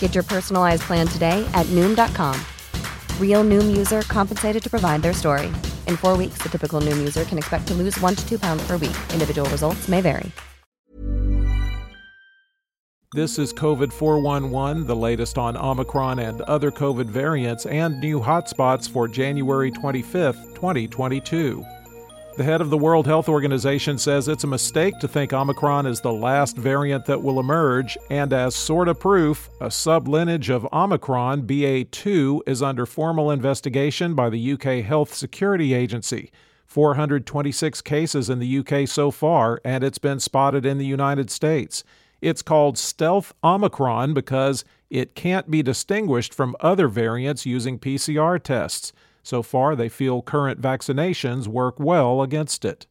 Get your personalized plan today at Noom.com. Real Noom user compensated to provide their story. In four weeks, the typical Noom user can expect to lose one to two pounds per week. Individual results may vary. This is COVID 411, the latest on Omicron and other COVID variants and new hotspots for January 25th, 2022. The head of the World Health Organization says it's a mistake to think Omicron is the last variant that will emerge, and as sort of proof, a sublineage of Omicron, BA2, is under formal investigation by the UK Health Security Agency. 426 cases in the UK so far, and it's been spotted in the United States. It's called stealth Omicron because it can't be distinguished from other variants using PCR tests. So far, they feel current vaccinations work well against it.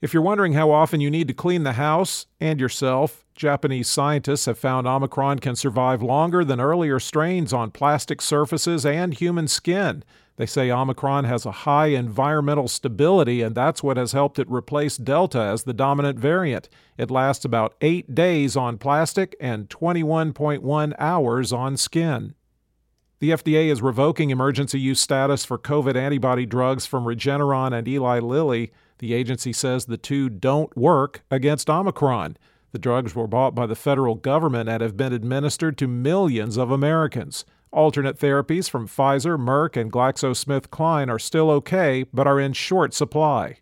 If you're wondering how often you need to clean the house and yourself, Japanese scientists have found Omicron can survive longer than earlier strains on plastic surfaces and human skin. They say Omicron has a high environmental stability, and that's what has helped it replace Delta as the dominant variant. It lasts about eight days on plastic and 21.1 hours on skin. The FDA is revoking emergency use status for COVID antibody drugs from Regeneron and Eli Lilly. The agency says the two don't work against Omicron. The drugs were bought by the federal government and have been administered to millions of Americans. Alternate therapies from Pfizer, Merck, and GlaxoSmithKline are still okay, but are in short supply.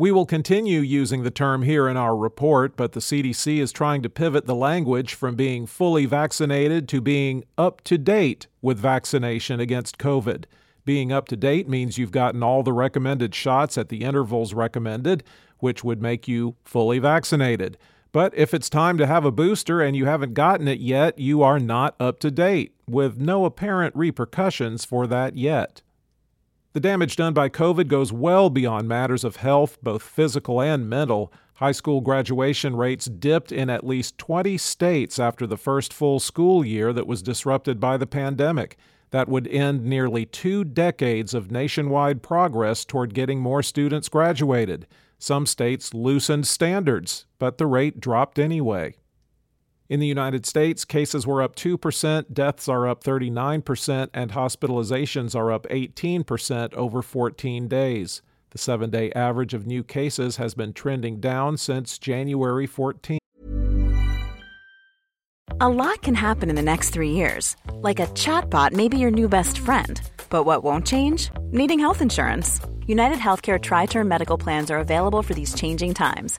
We will continue using the term here in our report, but the CDC is trying to pivot the language from being fully vaccinated to being up to date with vaccination against COVID. Being up to date means you've gotten all the recommended shots at the intervals recommended, which would make you fully vaccinated. But if it's time to have a booster and you haven't gotten it yet, you are not up to date, with no apparent repercussions for that yet. The damage done by COVID goes well beyond matters of health, both physical and mental. High school graduation rates dipped in at least 20 states after the first full school year that was disrupted by the pandemic. That would end nearly two decades of nationwide progress toward getting more students graduated. Some states loosened standards, but the rate dropped anyway. In the United States, cases were up 2%, deaths are up 39%, and hospitalizations are up 18% over 14 days. The seven day average of new cases has been trending down since January 14. A lot can happen in the next three years. Like a chatbot may be your new best friend. But what won't change? Needing health insurance. United Healthcare Tri Term Medical Plans are available for these changing times.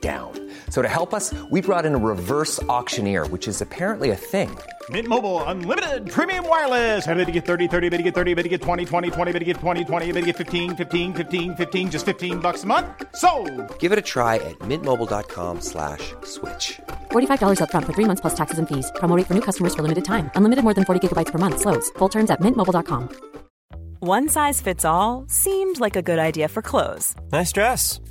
down. So to help us, we brought in a reverse auctioneer, which is apparently a thing. Mint Mobile unlimited premium wireless. Have to get 30, 30, bit to get 30, bit to get 20, 20, 20, bit to get 20, 20, bit to get 15, 15, 15, 15 just 15 bucks a month. So, Give it a try at mintmobile.com slash switch. $45 upfront for three months plus taxes and fees. Promo rate for new customers for limited time. Unlimited more than 40 gigabytes per month. Slows. Full terms at mintmobile.com. One size fits all seemed like a good idea for clothes Nice dress.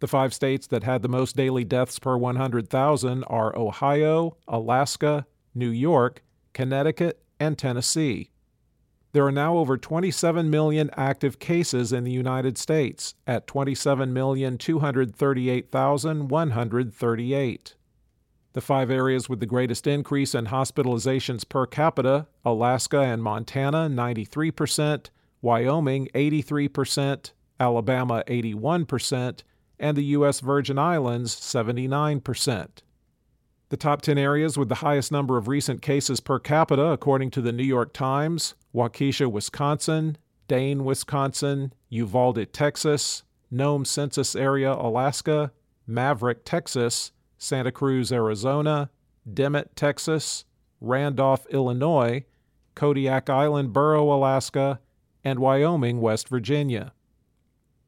The five states that had the most daily deaths per 100,000 are Ohio, Alaska, New York, Connecticut, and Tennessee. There are now over 27 million active cases in the United States at 27,238,138. The five areas with the greatest increase in hospitalizations per capita Alaska and Montana, 93%, Wyoming, 83%, Alabama, 81%, and the U.S. Virgin Islands, 79%. The top 10 areas with the highest number of recent cases per capita, according to the New York Times Waukesha, Wisconsin, Dane, Wisconsin, Uvalde, Texas, Nome Census Area, Alaska, Maverick, Texas, Santa Cruz, Arizona, Dimmit, Texas, Randolph, Illinois, Kodiak Island Borough, Alaska, and Wyoming, West Virginia.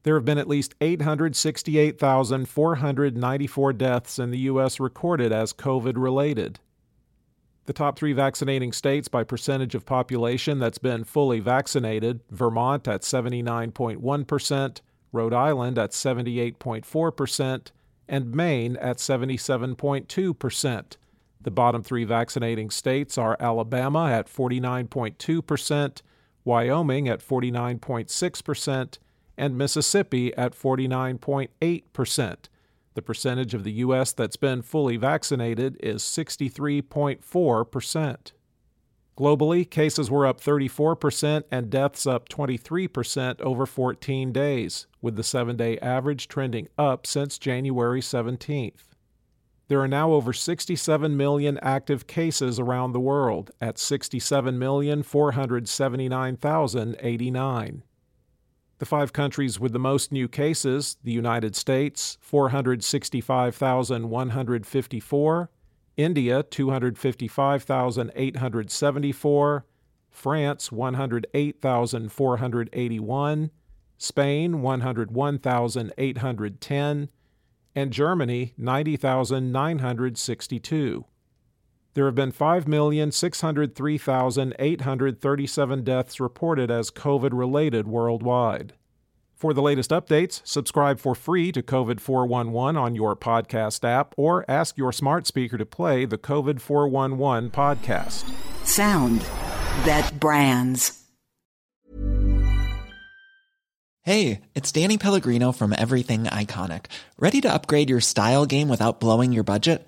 There have been at least 868,494 deaths in the U.S. recorded as COVID related. The top three vaccinating states by percentage of population that's been fully vaccinated Vermont at 79.1%, Rhode Island at 78.4%, and Maine at 77.2%. The bottom three vaccinating states are Alabama at 49.2%, Wyoming at 49.6%, and Mississippi at 49.8%. The percentage of the U.S. that's been fully vaccinated is 63.4%. Globally, cases were up 34% and deaths up 23% over 14 days, with the seven day average trending up since January 17th. There are now over 67 million active cases around the world at 67,479,089. The five countries with the most new cases the United States, 465,154, India, 255,874, France, 108,481, Spain, 101,810, and Germany, 90,962. There have been 5,603,837 deaths reported as COVID related worldwide. For the latest updates, subscribe for free to COVID 411 on your podcast app or ask your smart speaker to play the COVID 411 podcast. Sound that brands. Hey, it's Danny Pellegrino from Everything Iconic. Ready to upgrade your style game without blowing your budget?